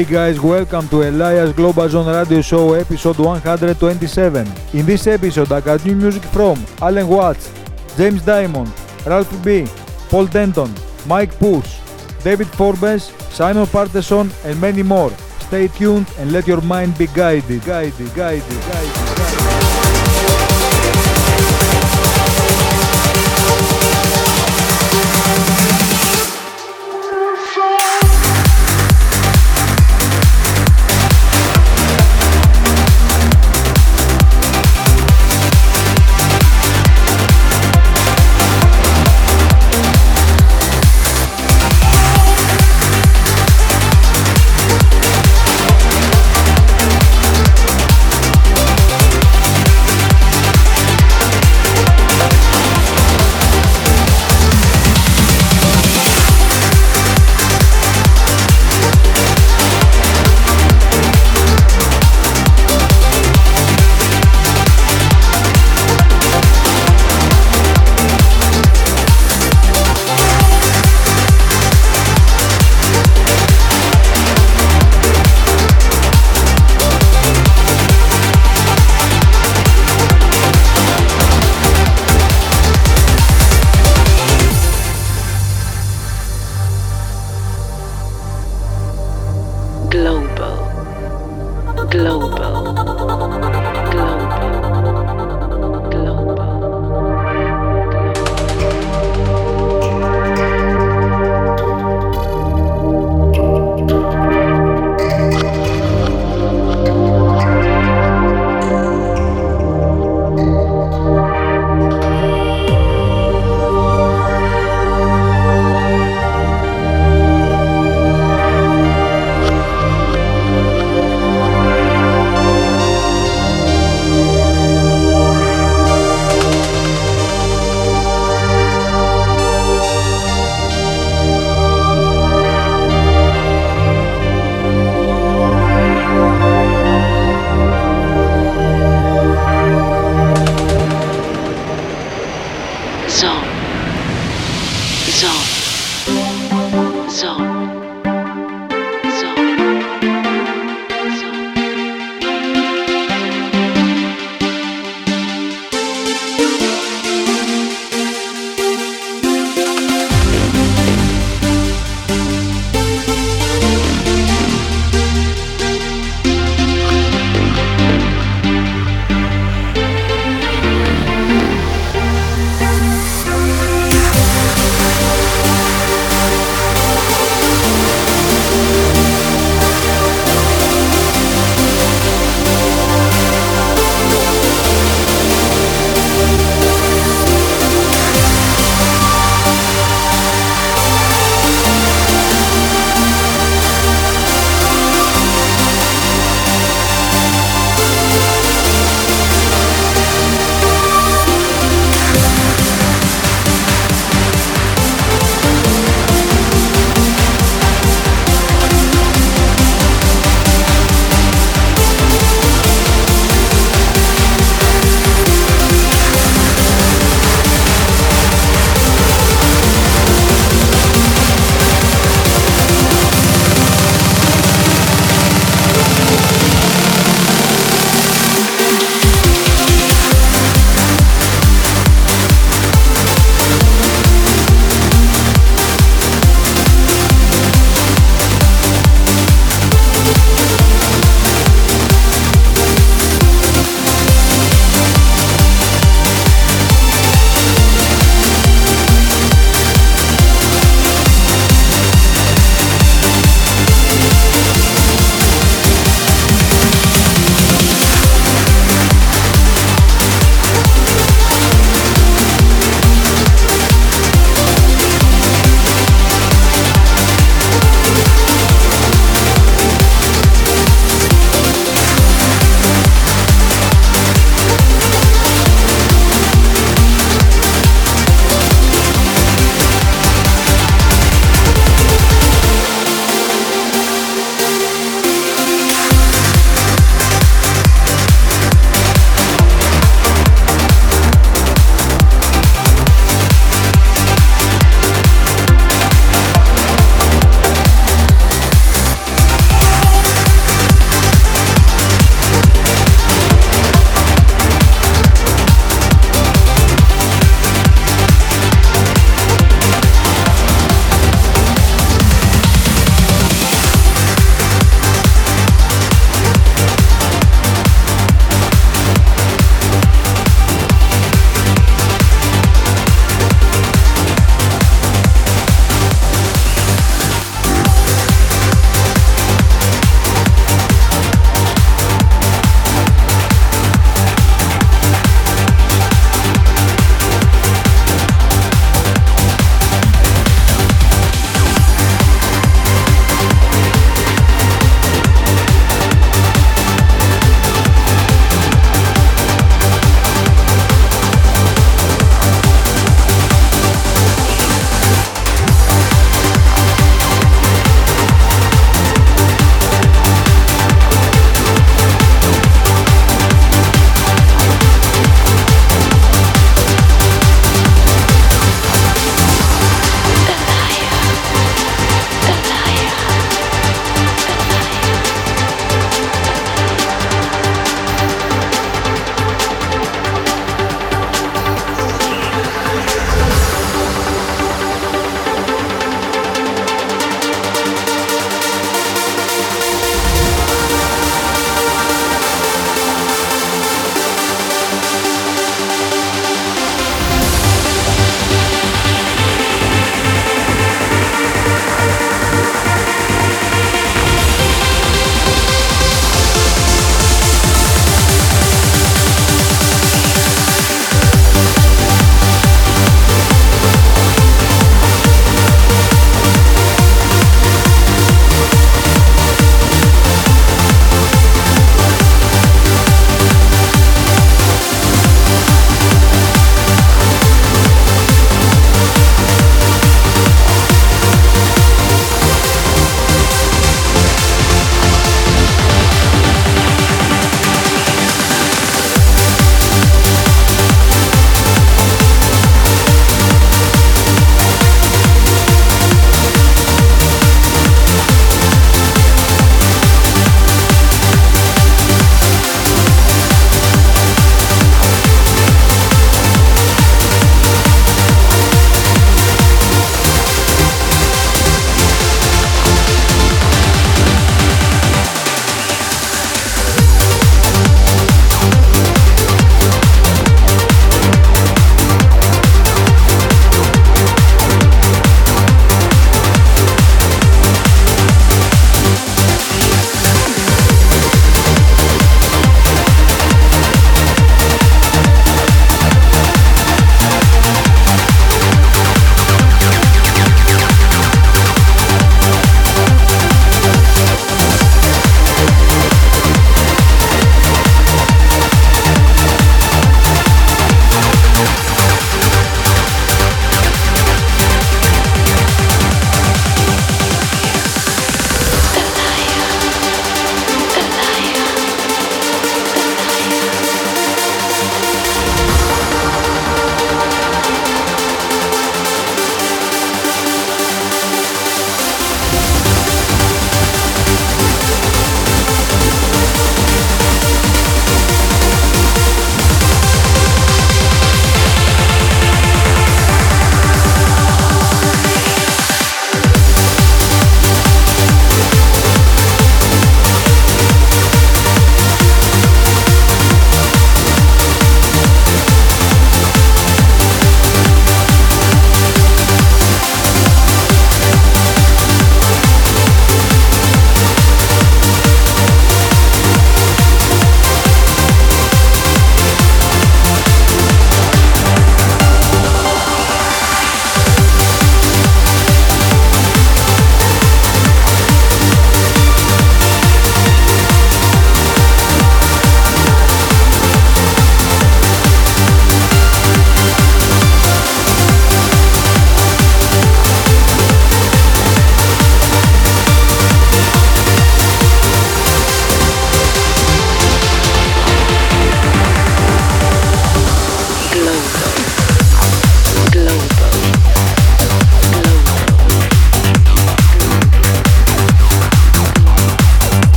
Hey guys, welcome to Elias Global Zone Radio Show episode 127. In this episode, I got new music from Allen Watts, James Diamond, Ralph B, Paul Denton, Mike Push, David Forbes, Simon Patterson, and many more. Stay tuned and let your mind be guided, guided, guided, guided. guided.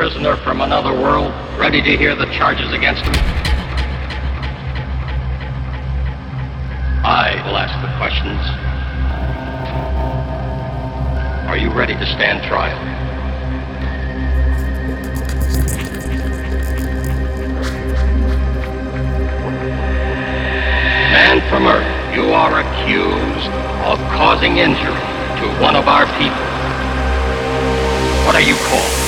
Prisoner from another world ready to hear the charges against him? I will ask the questions. Are you ready to stand trial? Man from Earth, you are accused of causing injury to one of our people. What are you called?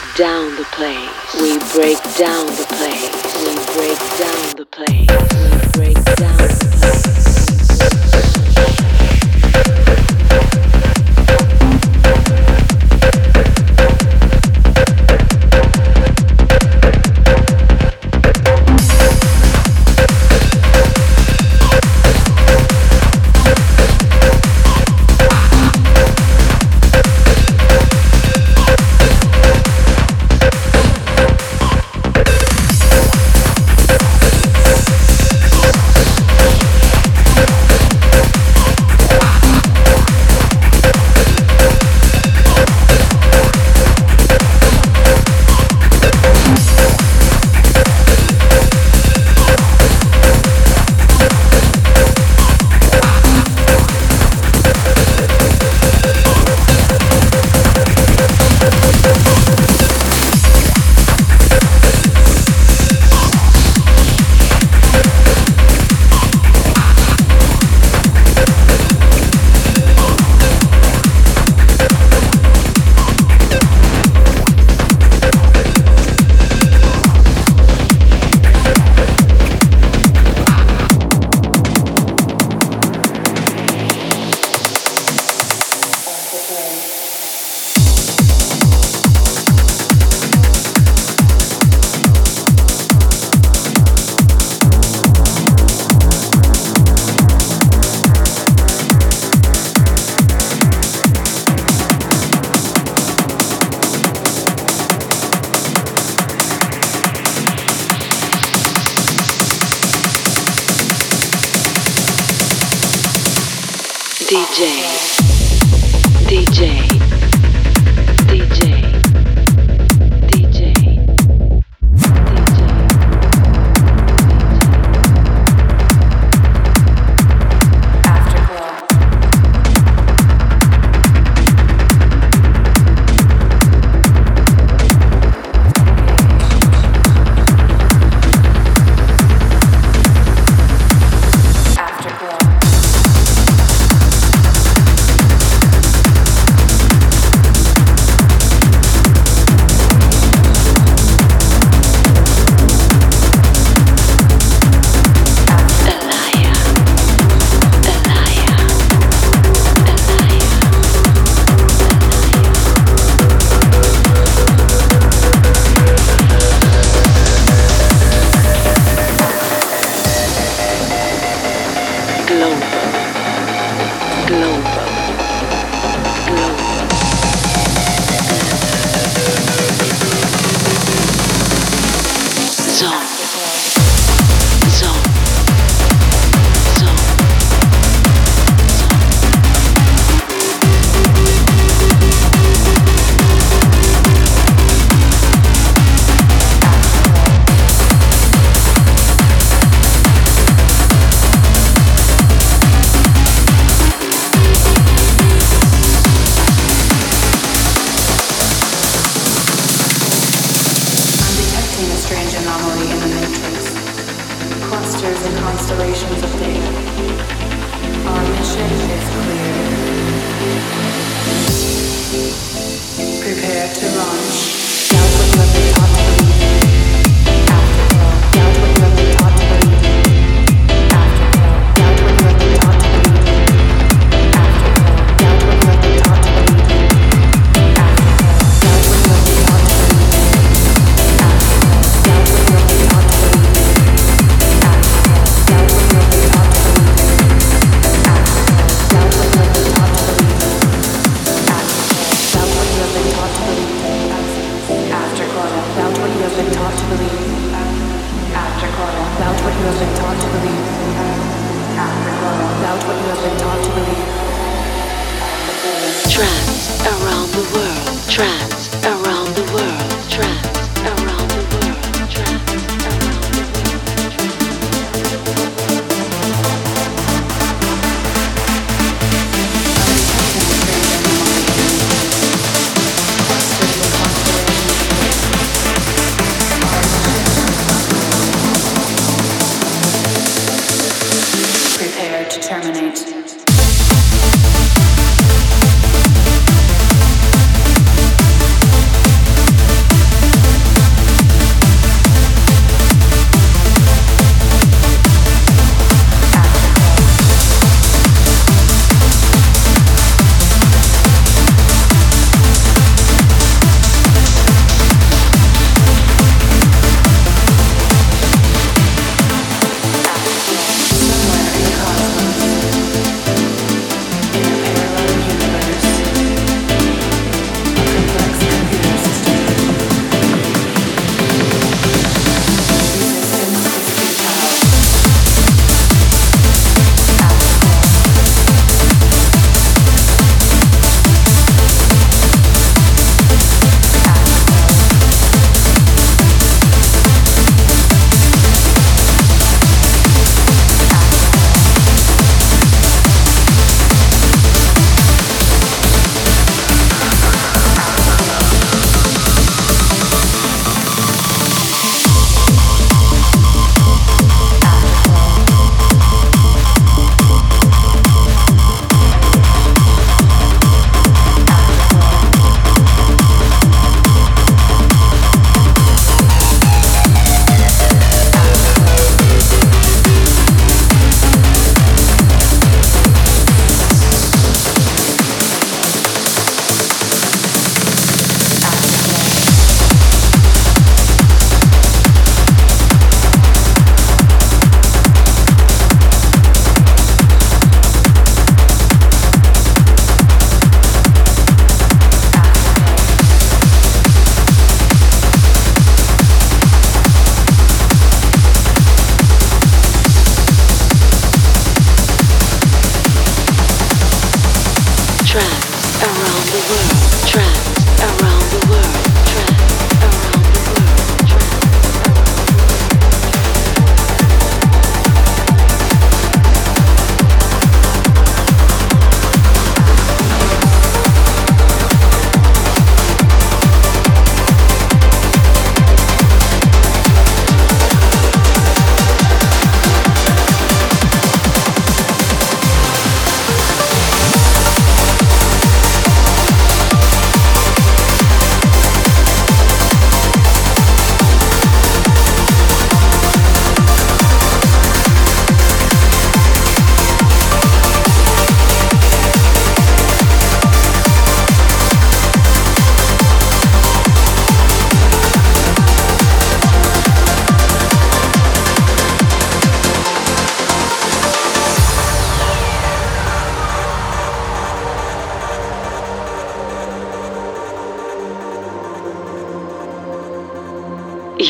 Break down the place. We break down the place. We break down the place. We break down the place.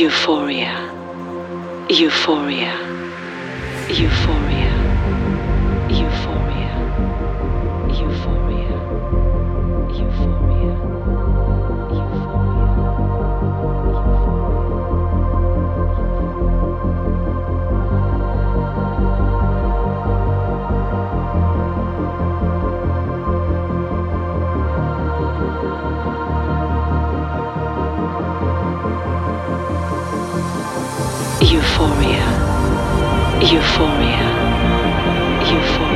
Euphoria. Euphoria. Euphoria. Euphoria. Euphoria. Euphoria.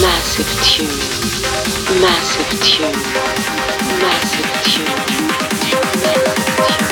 Massive tune. Massive tune. Massive tune. Massive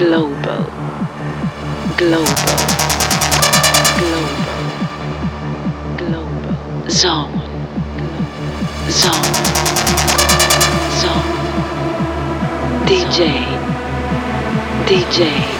global, global, global, global zone, zone, zone. DJ, DJ.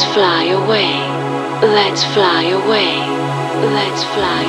Let's fly away. Let's fly away. Let's fly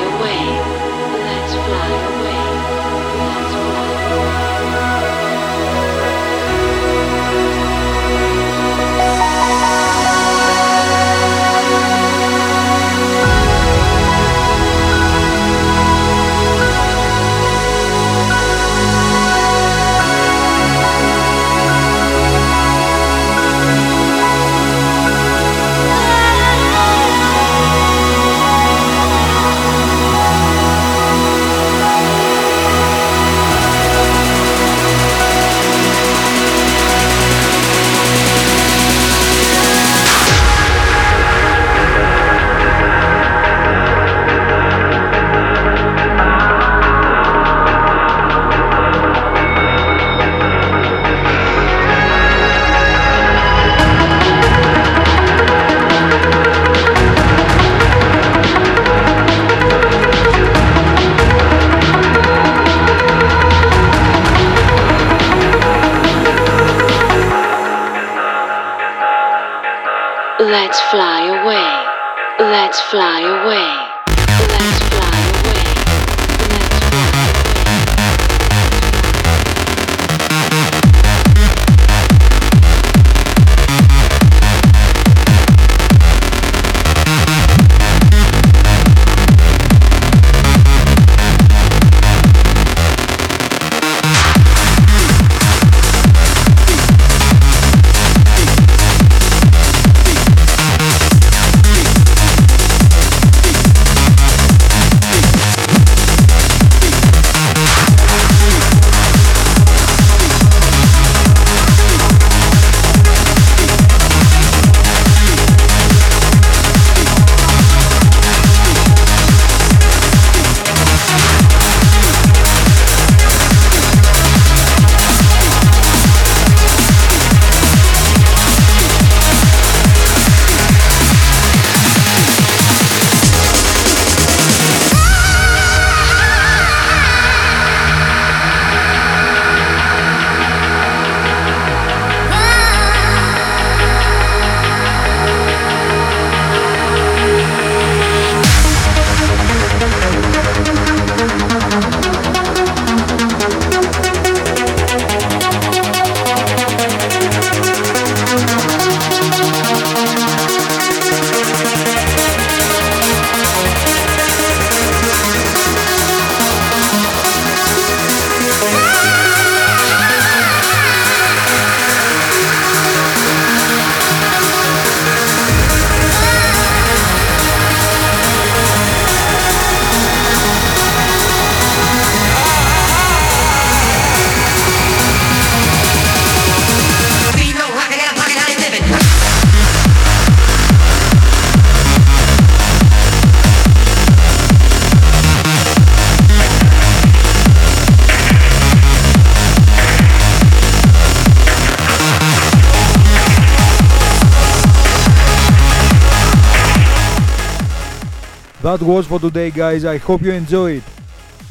That was for today, guys. I hope you enjoy it.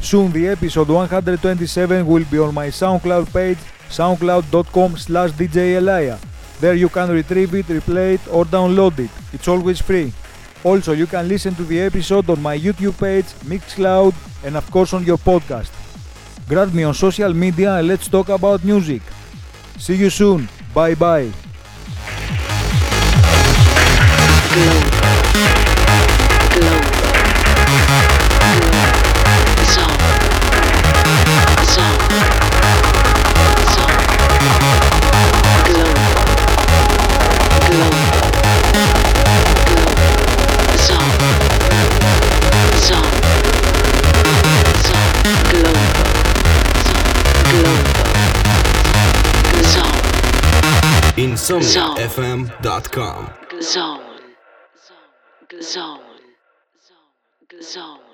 Soon, the episode 127 will be on my SoundCloud page, soundcloud.com slash djeliah. There you can retrieve it, replay it, or download it. It's always free. Also, you can listen to the episode on my YouTube page, Mixcloud, and of course on your podcast. Grab me on social media and let's talk about music. See you soon. Bye bye. InsomniaFM.com Zone. Zone. Zone. Zone.